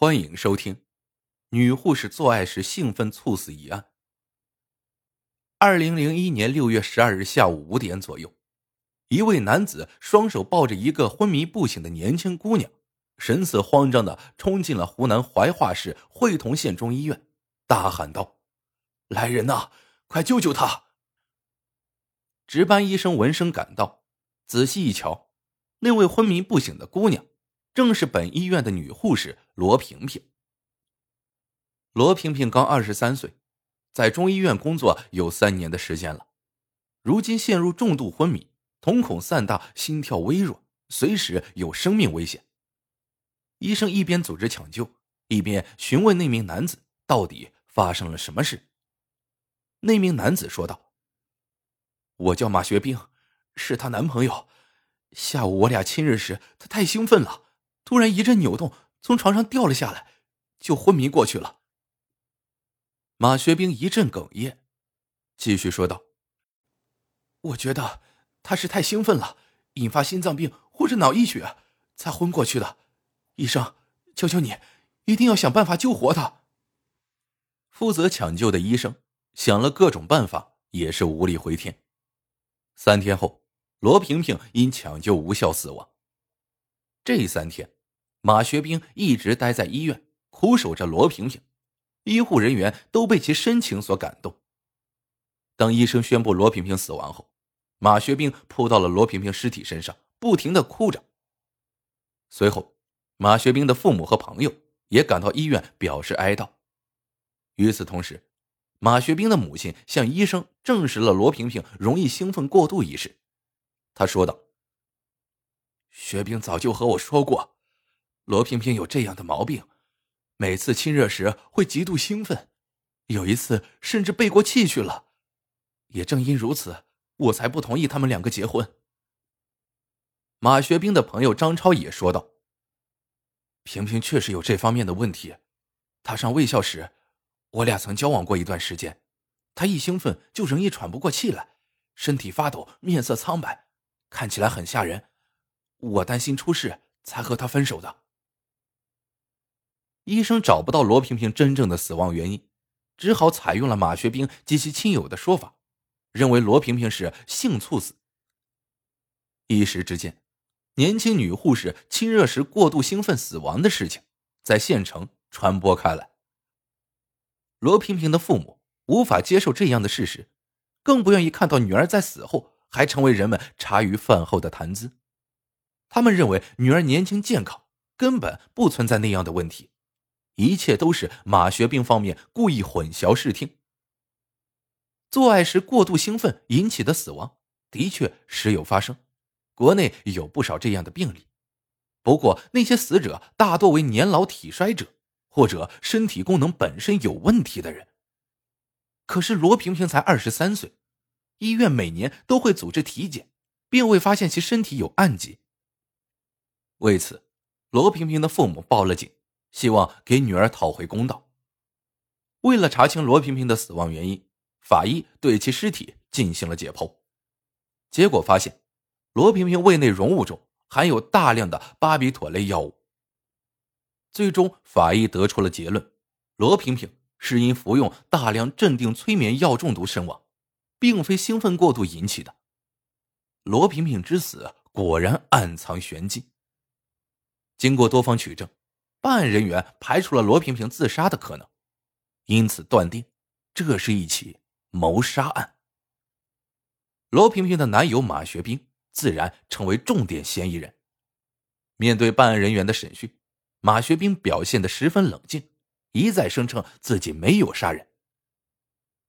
欢迎收听女护士做爱时兴奋猝死一案。二零零一年六月十二日下午五点左右，一位男子双手抱着一个昏迷不醒的年轻姑娘，神色慌张的冲进了湖南怀化市会同县中医院，大喊道：“来人呐，快救救她！”值班医生闻声赶到，仔细一瞧，那位昏迷不醒的姑娘。正是本医院的女护士罗萍萍。罗平平刚二十三岁，在中医院工作有三年的时间了，如今陷入重度昏迷，瞳孔散大，心跳微弱，随时有生命危险。医生一边组织抢救，一边询问那名男子到底发生了什么事。那名男子说道：“我叫马学兵，是她男朋友。下午我俩亲热时，他太兴奋了。”突然一阵扭动，从床上掉了下来，就昏迷过去了。马学兵一阵哽咽，继续说道：“我觉得他是太兴奋了，引发心脏病或者脑溢血，才昏过去的。医生，求求你，一定要想办法救活他。”负责抢救的医生想了各种办法，也是无力回天。三天后，罗萍萍因抢救无效死亡。这三天。马学兵一直待在医院，苦守着罗萍萍，医护人员都被其深情所感动。当医生宣布罗萍萍死亡后，马学兵扑到了罗萍萍尸体身上，不停的哭着。随后，马学兵的父母和朋友也赶到医院表示哀悼。与此同时，马学兵的母亲向医生证实了罗萍萍容易兴奋过度一事。他说道：“学兵早就和我说过。”罗平平有这样的毛病，每次亲热时会极度兴奋，有一次甚至背过气去了。也正因如此，我才不同意他们两个结婚。马学兵的朋友张超也说道：“平平确实有这方面的问题。他上卫校时，我俩曾交往过一段时间，他一兴奋就容易喘不过气来，身体发抖，面色苍白，看起来很吓人。我担心出事，才和他分手的。”医生找不到罗萍萍真正的死亡原因，只好采用了马学兵及其亲友的说法，认为罗萍萍是性猝死。一时之间，年轻女护士亲热时过度兴奋死亡的事情在县城传播开来。罗萍萍的父母无法接受这样的事实，更不愿意看到女儿在死后还成为人们茶余饭后的谈资。他们认为女儿年轻健康，根本不存在那样的问题。一切都是马学兵方面故意混淆视听。做爱时过度兴奋引起的死亡，的确时有发生，国内有不少这样的病例。不过那些死者大多为年老体衰者，或者身体功能本身有问题的人。可是罗萍萍才二十三岁，医院每年都会组织体检，并未发现其身体有暗疾。为此，罗萍萍的父母报了警。希望给女儿讨回公道。为了查清罗平平的死亡原因，法医对其尸体进行了解剖，结果发现，罗平平胃内容物中含有大量的巴比妥类药物。最终，法医得出了结论：罗平平是因服用大量镇定催眠药中毒身亡，并非兴奋过度引起的。罗平平之死果然暗藏玄机。经过多方取证。办案人员排除了罗萍萍自杀的可能，因此断定这是一起谋杀案。罗平平的男友马学兵自然成为重点嫌疑人。面对办案人员的审讯，马学兵表现的十分冷静，一再声称自己没有杀人。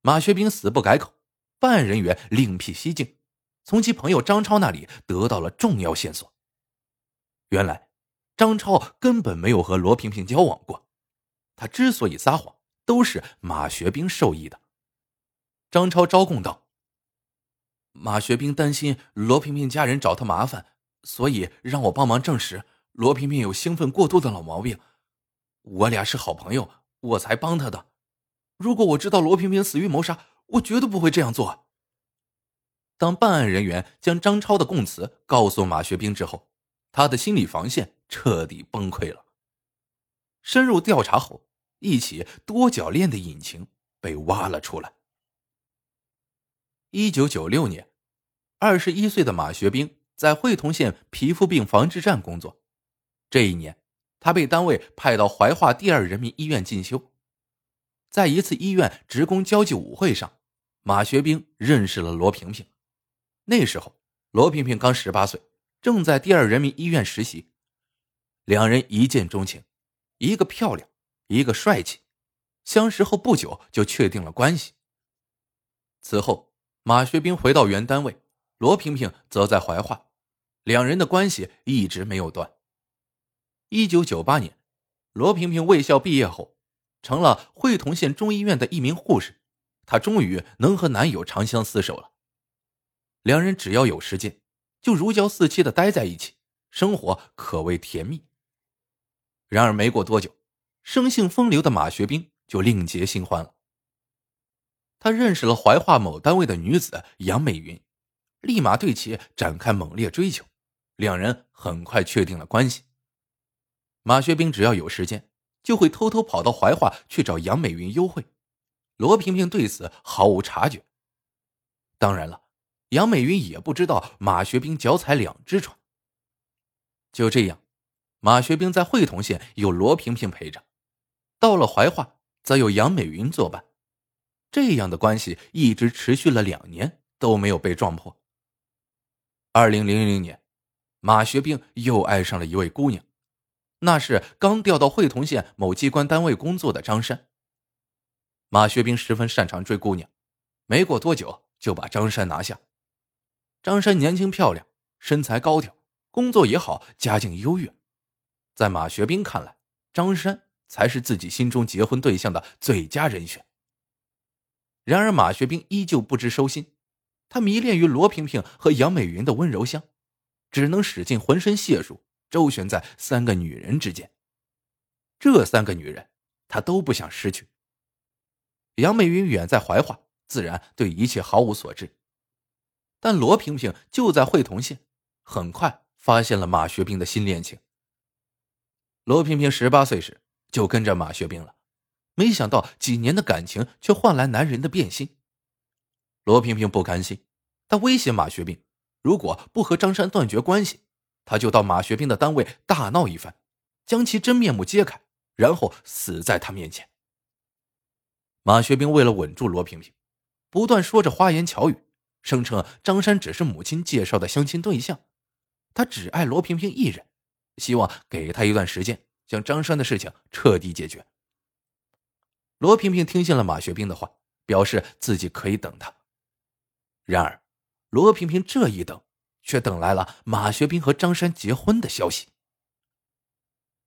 马学兵死不改口，办案人员另辟蹊径，从其朋友张超那里得到了重要线索。原来。张超根本没有和罗萍萍交往过，他之所以撒谎，都是马学兵授意的。张超招供道：“马学兵担心罗萍萍家人找他麻烦，所以让我帮忙证实罗萍萍有兴奋过度的老毛病。我俩是好朋友，我才帮他的。如果我知道罗萍萍死于谋杀，我绝对不会这样做。”当办案人员将张超的供词告诉马学兵之后，他的心理防线。彻底崩溃了。深入调查后，一起多角恋的隐情被挖了出来。一九九六年，二十一岁的马学兵在会同县皮肤病防治站工作。这一年，他被单位派到怀化第二人民医院进修。在一次医院职工交际舞会上，马学兵认识了罗萍萍。那时候，罗萍萍刚十八岁，正在第二人民医院实习。两人一见钟情，一个漂亮，一个帅气。相识后不久就确定了关系。此后，马学兵回到原单位，罗萍萍则在怀化，两人的关系一直没有断。一九九八年，罗萍萍卫校毕业后，成了会同县中医院的一名护士。她终于能和男友长相厮守了。两人只要有时间，就如胶似漆的待在一起，生活可谓甜蜜。然而没过多久，生性风流的马学兵就另结新欢了。他认识了怀化某单位的女子杨美云，立马对其展开猛烈追求，两人很快确定了关系。马学兵只要有时间，就会偷偷跑到怀化去找杨美云幽会，罗萍萍对此毫无察觉。当然了，杨美云也不知道马学兵脚踩两只船。就这样。马学兵在会同县有罗萍萍陪着，到了怀化则有杨美云作伴，这样的关系一直持续了两年都没有被撞破。二零零零年，马学兵又爱上了一位姑娘，那是刚调到会同县某机关单位工作的张山。马学兵十分擅长追姑娘，没过多久就把张山拿下。张山年轻漂亮，身材高挑，工作也好，家境优越。在马学兵看来，张山才是自己心中结婚对象的最佳人选。然而，马学兵依旧不知收心，他迷恋于罗萍萍和杨美云的温柔乡，只能使尽浑身解数周旋在三个女人之间。这三个女人，他都不想失去。杨美云远在怀化，自然对一切毫无所知，但罗萍萍就在会同县，很快发现了马学兵的新恋情。罗萍萍十八岁时就跟着马学兵了，没想到几年的感情却换来男人的变心。罗萍萍不甘心，她威胁马学兵，如果不和张山断绝关系，他就到马学兵的单位大闹一番，将其真面目揭开，然后死在他面前。马学兵为了稳住罗平平，不断说着花言巧语，声称张山只是母亲介绍的相亲对象，他只爱罗平平一人。希望给他一段时间，将张山的事情彻底解决。罗萍萍听信了马学兵的话，表示自己可以等他。然而，罗萍萍这一等，却等来了马学兵和张山结婚的消息。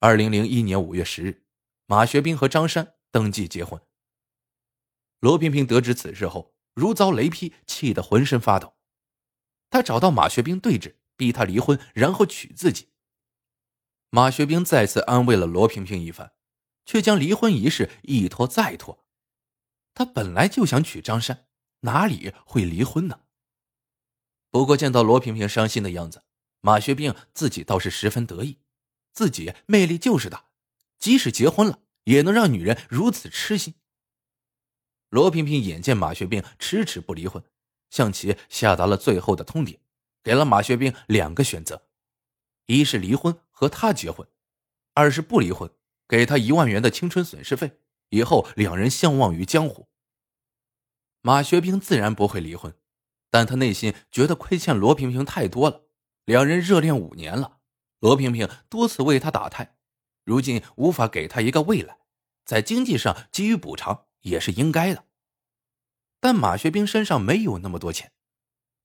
二零零一年五月十日，马学兵和张山登记结婚。罗平平得知此事后，如遭雷劈，气得浑身发抖。他找到马学兵对峙，逼他离婚，然后娶自己。马学兵再次安慰了罗萍萍一番，却将离婚一事一拖再拖。他本来就想娶张山，哪里会离婚呢？不过见到罗萍萍伤心的样子，马学兵自己倒是十分得意，自己魅力就是大，即使结婚了，也能让女人如此痴心。罗萍萍眼见马学兵迟迟不离婚，向其下达了最后的通牒，给了马学兵两个选择。一是离婚和他结婚，二是不离婚，给他一万元的青春损失费，以后两人相忘于江湖。马学兵自然不会离婚，但他内心觉得亏欠罗萍萍太多了。两人热恋五年了，罗萍萍多次为他打胎，如今无法给他一个未来，在经济上给予补偿也是应该的。但马学兵身上没有那么多钱，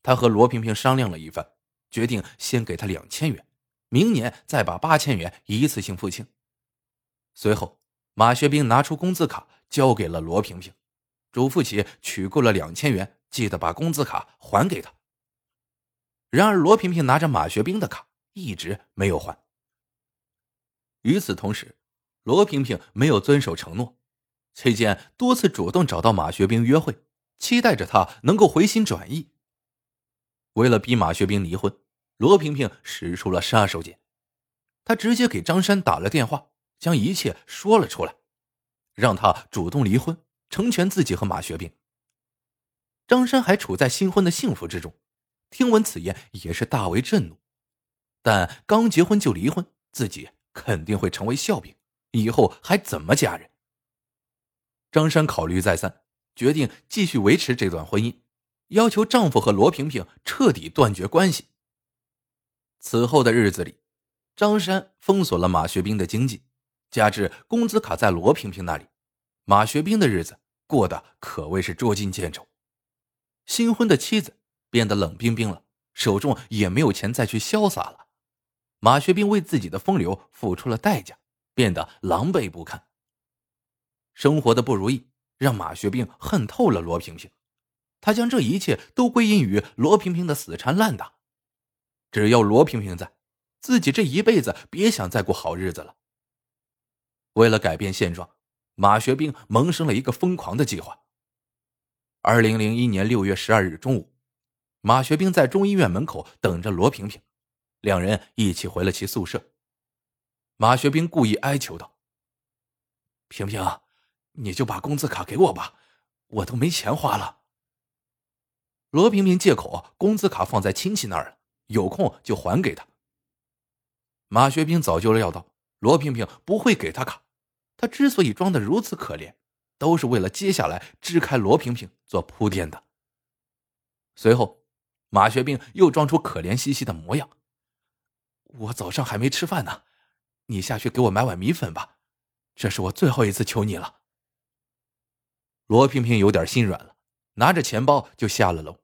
他和罗萍萍商量了一番，决定先给他两千元。明年再把八千元一次性付清。随后，马学兵拿出工资卡交给了罗萍萍，嘱咐其取够了两千元，记得把工资卡还给他。然而，罗萍萍拿着马学兵的卡一直没有还。与此同时，罗萍萍没有遵守承诺，期间多次主动找到马学兵约会，期待着他能够回心转意。为了逼马学兵离婚。罗萍萍使出了杀手锏，她直接给张山打了电话，将一切说了出来，让他主动离婚，成全自己和马学兵。张山还处在新婚的幸福之中，听闻此言也是大为震怒。但刚结婚就离婚，自己肯定会成为笑柄，以后还怎么嫁人？张山考虑再三，决定继续维持这段婚姻，要求丈夫和罗萍萍彻底断绝关系。此后的日子里，张山封锁了马学兵的经济，加之工资卡在罗萍萍那里，马学兵的日子过得可谓是捉襟见肘。新婚的妻子变得冷冰冰了，手中也没有钱再去潇洒了。马学兵为自己的风流付出了代价，变得狼狈不堪。生活的不如意让马学兵恨透了罗萍萍，他将这一切都归因于罗萍萍的死缠烂打。只要罗平平在，自己这一辈子别想再过好日子了。为了改变现状，马学兵萌生了一个疯狂的计划。二零零一年六月十二日中午，马学兵在中医院门口等着罗平平，两人一起回了其宿舍。马学兵故意哀求道：“平平，你就把工资卡给我吧，我都没钱花了。”罗平平借口工资卡放在亲戚那儿了。有空就还给他。马学兵早就料到罗平平不会给他卡，他之所以装的如此可怜，都是为了接下来支开罗平平做铺垫的。随后，马学兵又装出可怜兮兮的模样：“我早上还没吃饭呢，你下去给我买碗米粉吧，这是我最后一次求你了。”罗平平有点心软了，拿着钱包就下了楼。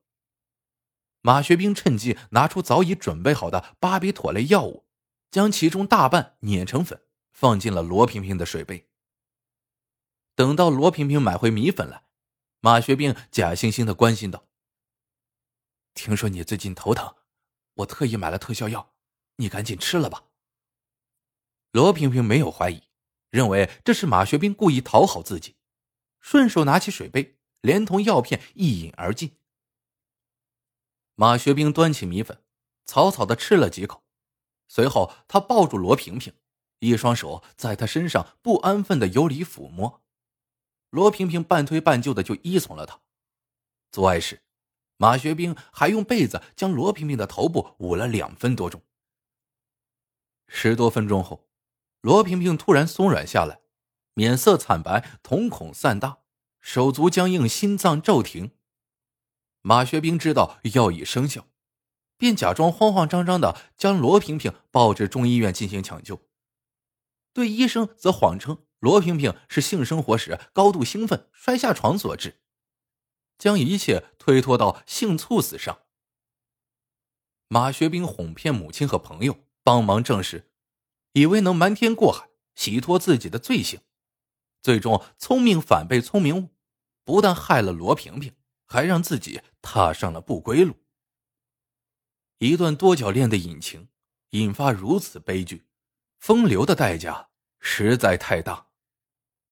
马学兵趁机拿出早已准备好的巴比妥类药物，将其中大半碾成粉，放进了罗平平的水杯。等到罗平平买回米粉来，马学兵假惺惺的关心道：“听说你最近头疼，我特意买了特效药，你赶紧吃了吧。”罗平平没有怀疑，认为这是马学兵故意讨好自己，顺手拿起水杯，连同药片一饮而尽。马学兵端起米粉，草草的吃了几口，随后他抱住罗平平，一双手在他身上不安分的游离抚摸。罗平平半推半就的就依从了他。做爱时，马学兵还用被子将罗平平的头部捂了两分多钟。十多分钟后，罗平平突然松软下来，面色惨白，瞳孔散大，手足僵硬，心脏骤停。马学兵知道药已生效，便假装慌慌张张的将罗平平抱至中医院进行抢救。对医生则谎称罗平平是性生活时高度兴奋摔下床所致，将一切推脱到性猝死上。马学兵哄骗母亲和朋友帮忙证实，以为能瞒天过海，洗脱自己的罪行，最终聪明反被聪明误，不但害了罗平平。还让自己踏上了不归路。一段多角恋的隐情，引发如此悲剧，风流的代价实在太大。